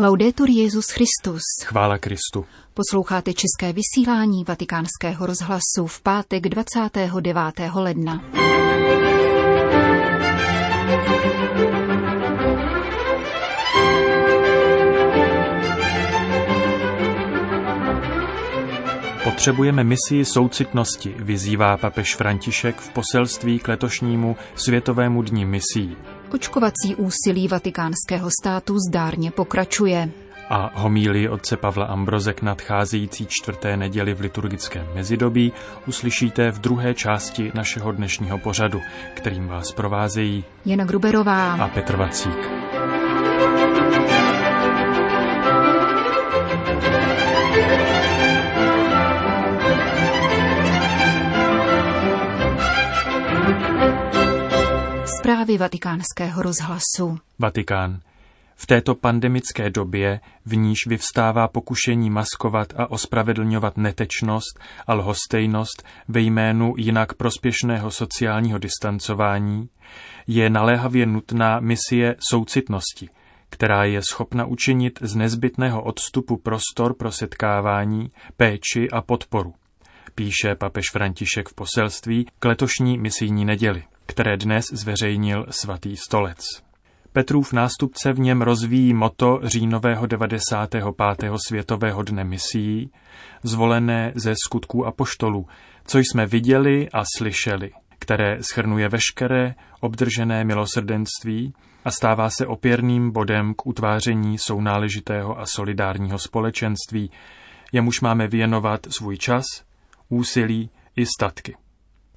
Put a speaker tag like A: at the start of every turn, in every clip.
A: Laudetur Jezus Christus.
B: Chvála Kristu.
A: Posloucháte české vysílání Vatikánského rozhlasu v pátek 29. ledna.
B: Potřebujeme misii soucitnosti, vyzývá papež František v poselství k letošnímu Světovému dní misí.
A: Očkovací úsilí vatikánského státu zdárně pokračuje.
B: A homílii otce Pavla Ambroze k nadcházející čtvrté neděli v liturgickém mezidobí uslyšíte v druhé části našeho dnešního pořadu, kterým vás provázejí
A: Jana Gruberová
B: a Petr Vacík.
A: Zprávy vatikánského rozhlasu.
B: Vatikán. V této pandemické době, v níž vyvstává pokušení maskovat a ospravedlňovat netečnost a lhostejnost ve jménu jinak prospěšného sociálního distancování, je naléhavě nutná misie soucitnosti, která je schopna učinit z nezbytného odstupu prostor pro setkávání, péči a podporu, píše papež František v poselství k letošní misijní neděli které dnes zveřejnil svatý stolec. Petrův nástupce v něm rozvíjí moto říjnového 95. světového dne misií, zvolené ze skutků apoštolů, co jsme viděli a slyšeli, které schrnuje veškeré obdržené milosrdenství a stává se opěrným bodem k utváření sounáležitého a solidárního společenství, jemuž máme věnovat svůj čas, úsilí i statky.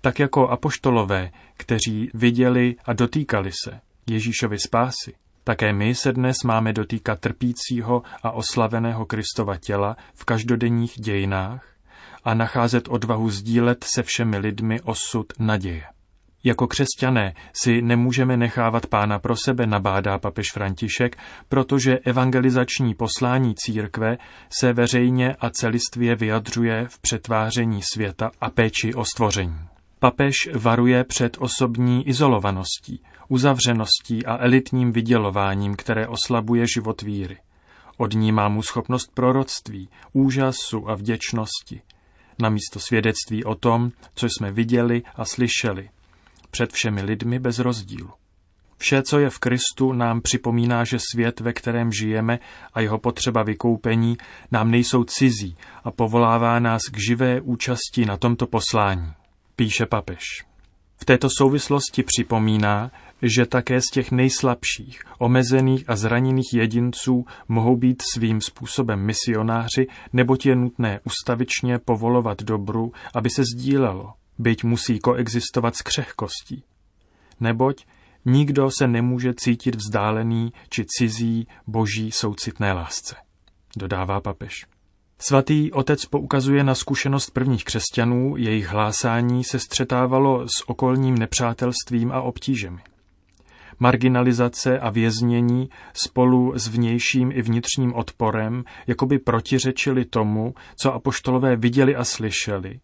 B: Tak jako apoštolové, kteří viděli a dotýkali se Ježíšovi spásy, také my se dnes máme dotýkat trpícího a oslaveného Kristova těla v každodenních dějinách a nacházet odvahu sdílet se všemi lidmi osud naděje. Jako křesťané si nemůžeme nechávat pána pro sebe, nabádá papež František, protože evangelizační poslání církve se veřejně a celistvě vyjadřuje v přetváření světa a péči o stvoření. Papež varuje před osobní izolovaností, uzavřeností a elitním vydělováním, které oslabuje život víry. Odnímá mu schopnost proroctví, úžasu a vděčnosti. Namísto svědectví o tom, co jsme viděli a slyšeli. Před všemi lidmi bez rozdílu. Vše, co je v Kristu, nám připomíná, že svět, ve kterém žijeme a jeho potřeba vykoupení, nám nejsou cizí a povolává nás k živé účasti na tomto poslání píše papež. V této souvislosti připomíná, že také z těch nejslabších, omezených a zraněných jedinců mohou být svým způsobem misionáři, neboť je nutné ustavičně povolovat dobru, aby se sdílelo, byť musí koexistovat s křehkostí. Neboť nikdo se nemůže cítit vzdálený či cizí boží soucitné lásce, dodává papež. Svatý otec poukazuje na zkušenost prvních křesťanů, jejich hlásání se střetávalo s okolním nepřátelstvím a obtížemi. Marginalizace a věznění spolu s vnějším i vnitřním odporem jakoby protiřečili tomu, co apoštolové viděli a slyšeli.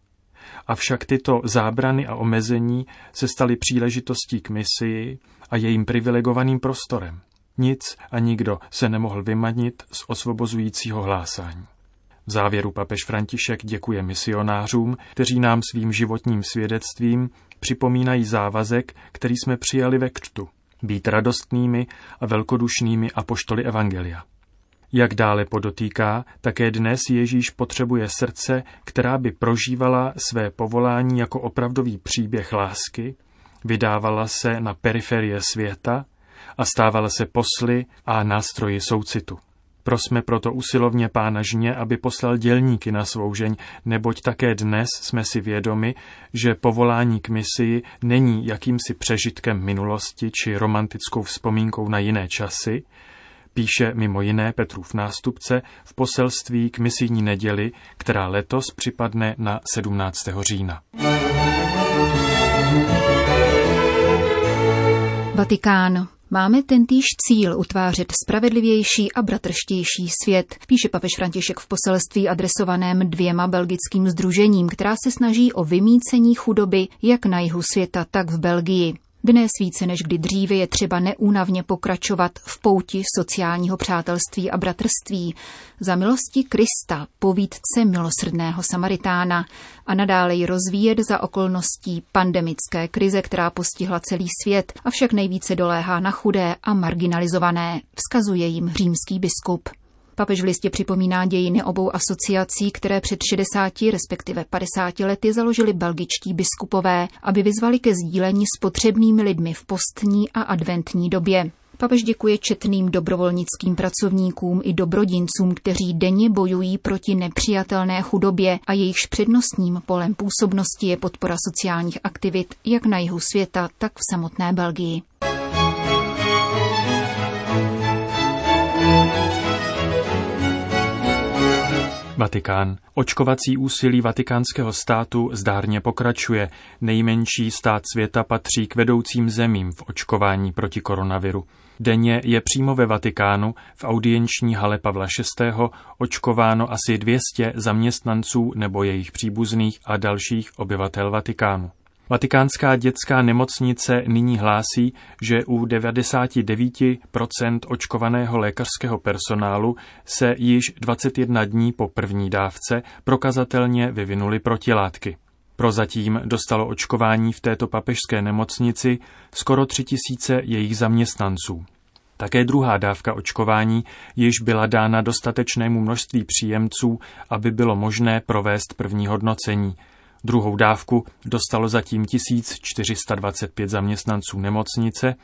B: Avšak tyto zábrany a omezení se staly příležitostí k misii a jejím privilegovaným prostorem. Nic a nikdo se nemohl vymanit z osvobozujícího hlásání. V závěru papež František děkuje misionářům, kteří nám svým životním svědectvím připomínají závazek, který jsme přijali ve křtu, být radostnými a velkodušnými apoštoly Evangelia. Jak dále podotýká, také dnes Ježíš potřebuje srdce, která by prožívala své povolání jako opravdový příběh lásky, vydávala se na periferie světa a stávala se posly a nástroji soucitu. Prosme proto usilovně pána žně, aby poslal dělníky na svou žeň, neboť také dnes jsme si vědomi, že povolání k misii není jakýmsi přežitkem minulosti či romantickou vzpomínkou na jiné časy, píše mimo jiné Petrův nástupce v poselství k misijní neděli, která letos připadne na 17. října.
A: Vatikán. Máme tentýž cíl utvářet spravedlivější a bratrštější svět, píše papež František v poselství adresovaném dvěma belgickým združením, která se snaží o vymícení chudoby jak na jihu světa, tak v Belgii. Dnes více než kdy dříve je třeba neúnavně pokračovat v pouti sociálního přátelství a bratrství za milosti Krista, povídce milosrdného Samaritána a nadále ji rozvíjet za okolností pandemické krize, která postihla celý svět, avšak nejvíce doléhá na chudé a marginalizované, vzkazuje jim římský biskup. Papež v listě připomíná dějiny obou asociací, které před 60 respektive 50 lety založili belgičtí biskupové, aby vyzvali ke sdílení s potřebnými lidmi v postní a adventní době. Papež děkuje četným dobrovolnickým pracovníkům i dobrodincům, kteří denně bojují proti nepřijatelné chudobě a jejichž přednostním polem působnosti je podpora sociálních aktivit jak na jihu světa, tak v samotné Belgii.
B: Vatikán. Očkovací úsilí vatikánského státu zdárně pokračuje. Nejmenší stát světa patří k vedoucím zemím v očkování proti koronaviru. Denně je přímo ve Vatikánu v audienční hale Pavla VI. očkováno asi 200 zaměstnanců nebo jejich příbuzných a dalších obyvatel Vatikánu. Vatikánská dětská nemocnice nyní hlásí, že u 99% očkovaného lékařského personálu se již 21 dní po první dávce prokazatelně vyvinuly protilátky. Prozatím dostalo očkování v této papežské nemocnici skoro 3000 jejich zaměstnanců. Také druhá dávka očkování již byla dána dostatečnému množství příjemců, aby bylo možné provést první hodnocení – Druhou dávku dostalo zatím 1425 zaměstnanců nemocnice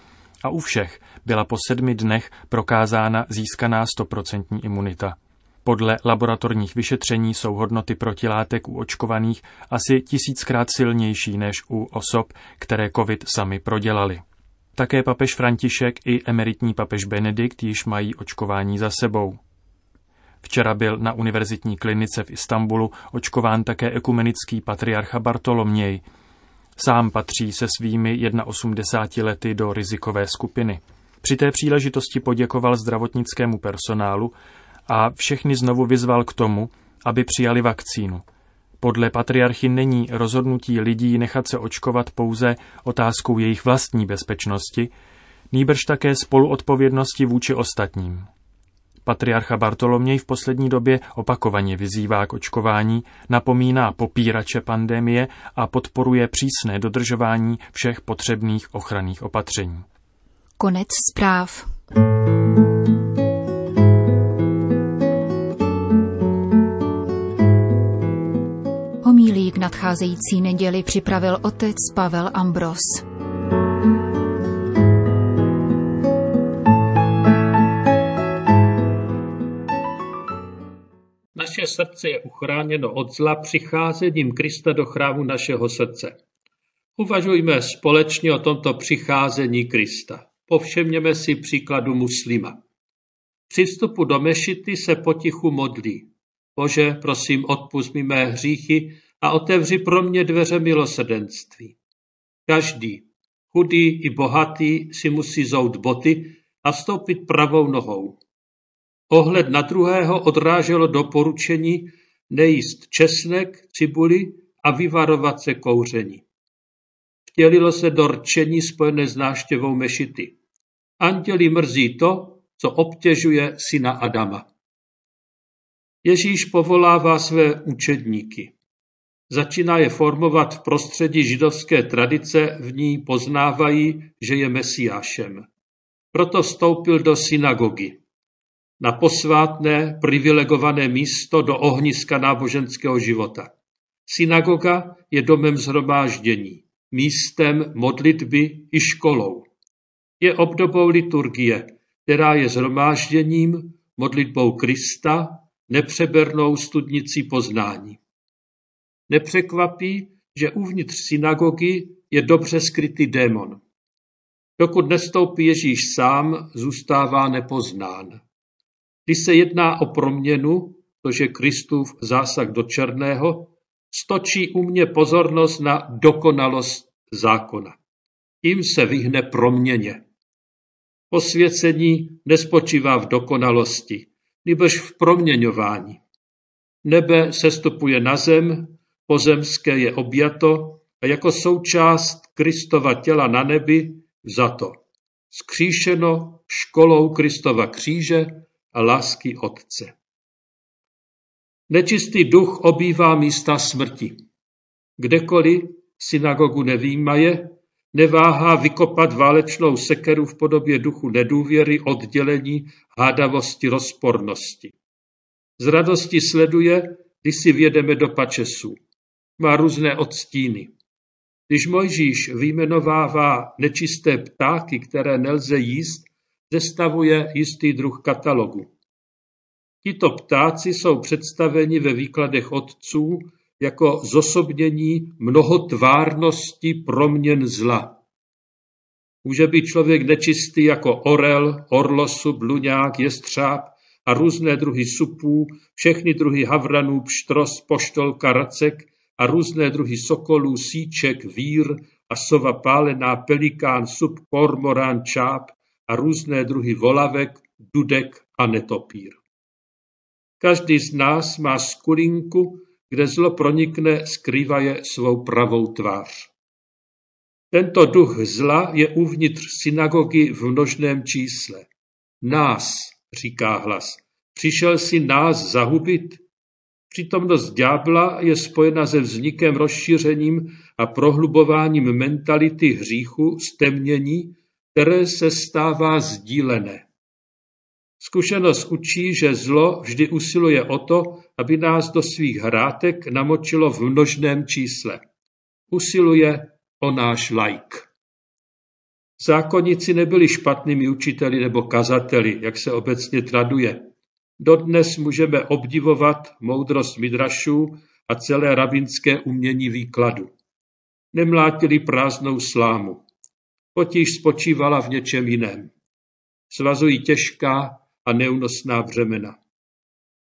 B: a u všech byla po sedmi dnech prokázána získaná 100% imunita. Podle laboratorních vyšetření jsou hodnoty protilátek u očkovaných asi tisíckrát silnější než u osob, které COVID sami prodělali. Také papež František i emeritní papež Benedikt již mají očkování za sebou. Včera byl na univerzitní klinice v Istanbulu očkován také ekumenický patriarcha Bartoloměj. Sám patří se svými 81 lety do rizikové skupiny. Při té příležitosti poděkoval zdravotnickému personálu a všechny znovu vyzval k tomu, aby přijali vakcínu. Podle patriarchy není rozhodnutí lidí nechat se očkovat pouze otázkou jejich vlastní bezpečnosti, nýbrž také spoluodpovědnosti vůči ostatním. Patriarcha Bartoloměj v poslední době opakovaně vyzývá k očkování, napomíná popírače pandemie a podporuje přísné dodržování všech potřebných ochranných opatření.
A: Konec zpráv. Homílí k nadcházející neděli připravil otec Pavel Ambros.
C: Naše srdce je uchráněno od zla přicházením Krista do chrámu našeho srdce. Uvažujme společně o tomto přicházení Krista. Povšemněme si příkladu muslima. Při vstupu do mešity se potichu modlí. Bože, prosím, odpust mi mé hříchy a otevři pro mě dveře milosrdenství. Každý, chudý i bohatý, si musí zout boty a stoupit pravou nohou. Ohled na druhého odráželo doporučení nejíst česnek, cibuli a vyvarovat se kouření. Vtělilo se do rčení spojené s náštěvou mešity. Anděli mrzí to, co obtěžuje syna Adama. Ježíš povolává své učedníky. Začíná je formovat v prostředí židovské tradice, v ní poznávají, že je mesiášem. Proto vstoupil do synagogy na posvátné, privilegované místo do ohniska náboženského života. Synagoga je domem zhromáždění, místem modlitby i školou. Je obdobou liturgie, která je zhromážděním, modlitbou Krista, nepřebernou studnicí poznání. Nepřekvapí, že uvnitř synagogy je dobře skrytý démon. Dokud nestoupí Ježíš sám, zůstává nepoznán. Když se jedná o proměnu, což je Kristův zásah do černého, stočí u mě pozornost na dokonalost zákona. Tím se vyhne proměně. Posvěcení nespočívá v dokonalosti, nebož v proměňování. Nebe sestupuje na zem, pozemské je objato a jako součást Kristova těla na nebi za to. Skříšeno školou Kristova kříže lásky Otce. Nečistý duch obývá místa smrti. Kdekoliv synagogu nevýmaje, neváhá vykopat válečnou sekeru v podobě duchu nedůvěry, oddělení, hádavosti, rozpornosti. Z radosti sleduje, když si vědeme do pačesů. Má různé odstíny. Když Mojžíš vyjmenovává nečisté ptáky, které nelze jíst, zestavuje jistý druh katalogu. Tito ptáci jsou představeni ve výkladech otců jako zosobnění mnohotvárnosti proměn zla. Může být člověk nečistý jako orel, orlosu, bluňák, jestřáb a různé druhy supů, všechny druhy havranů, pštros, poštolka, racek a různé druhy sokolů, síček, vír a sova pálená, pelikán, sup, kormorán, čáp a různé druhy volavek, dudek a netopír. Každý z nás má skulinku, kde zlo pronikne, skrývaje svou pravou tvář. Tento duch zla je uvnitř synagogy v množném čísle. Nás, říká hlas, přišel si nás zahubit? Přítomnost ďábla je spojena se vznikem, rozšířením a prohlubováním mentality hříchu, stemnění, které se stává sdílené. Zkušenost učí, že zlo vždy usiluje o to, aby nás do svých hrátek namočilo v množném čísle. Usiluje o náš like. Zákonníci nebyli špatnými učiteli nebo kazateli, jak se obecně traduje. Dodnes můžeme obdivovat moudrost midrašů a celé rabinské umění výkladu. Nemlátili prázdnou slámu. Potíž spočívala v něčem jiném. Svazují těžká a neúnosná břemena.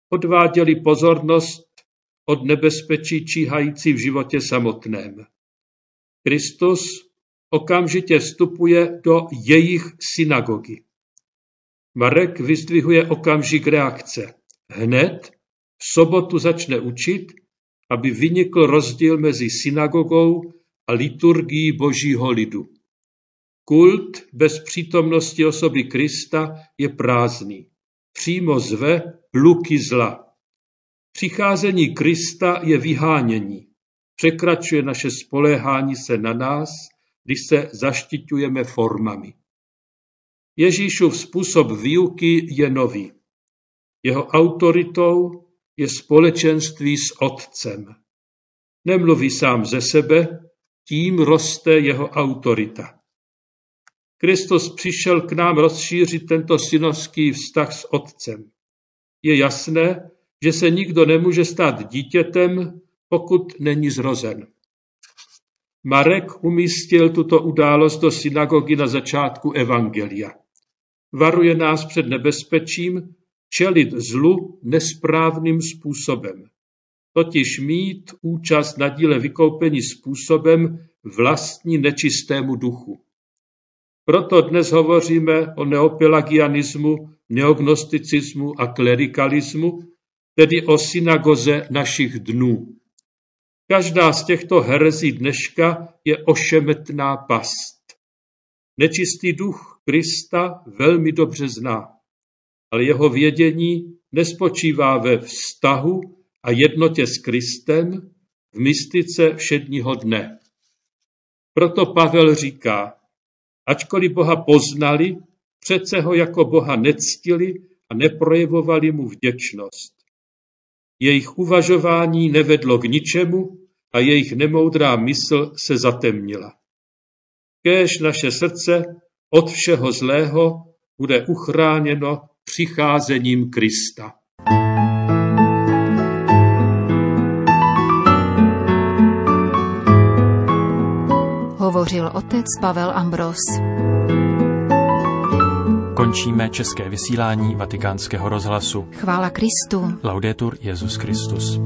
C: Odváděli pozornost od nebezpečí číhající v životě samotném. Kristus okamžitě vstupuje do jejich synagogy. Marek vyzdvihuje okamžik reakce. Hned v sobotu začne učit, aby vynikl rozdíl mezi synagogou a liturgií božího lidu. Kult bez přítomnosti osoby Krista je prázdný. Přímo zve luky zla. Přicházení Krista je vyhánění. Překračuje naše spoléhání se na nás, když se zaštiťujeme formami. Ježíšův způsob výuky je nový. Jeho autoritou je společenství s Otcem. Nemluví sám ze sebe, tím roste jeho autorita. Kristus přišel k nám rozšířit tento synovský vztah s Otcem. Je jasné, že se nikdo nemůže stát dítětem, pokud není zrozen. Marek umístil tuto událost do synagogy na začátku Evangelia. Varuje nás před nebezpečím čelit zlu nesprávným způsobem, totiž mít účast na díle vykoupení způsobem vlastní nečistému duchu. Proto dnes hovoříme o neopelagianismu, neognosticismu a klerikalismu, tedy o synagoze našich dnů. Každá z těchto herezí dneška je ošemetná past. Nečistý duch Krista velmi dobře zná, ale jeho vědění nespočívá ve vztahu a jednotě s Kristem v mystice všedního dne. Proto Pavel říká, Ačkoliv Boha poznali, přece ho jako Boha nectili a neprojevovali mu vděčnost. Jejich uvažování nevedlo k ničemu a jejich nemoudrá mysl se zatemnila. Kéž naše srdce od všeho zlého bude uchráněno přicházením Krista.
A: Hovořil otec Pavel Ambros.
B: Končíme české vysílání vatikánského rozhlasu.
A: Chvála Kristu.
B: Laudetur Jezus Christus.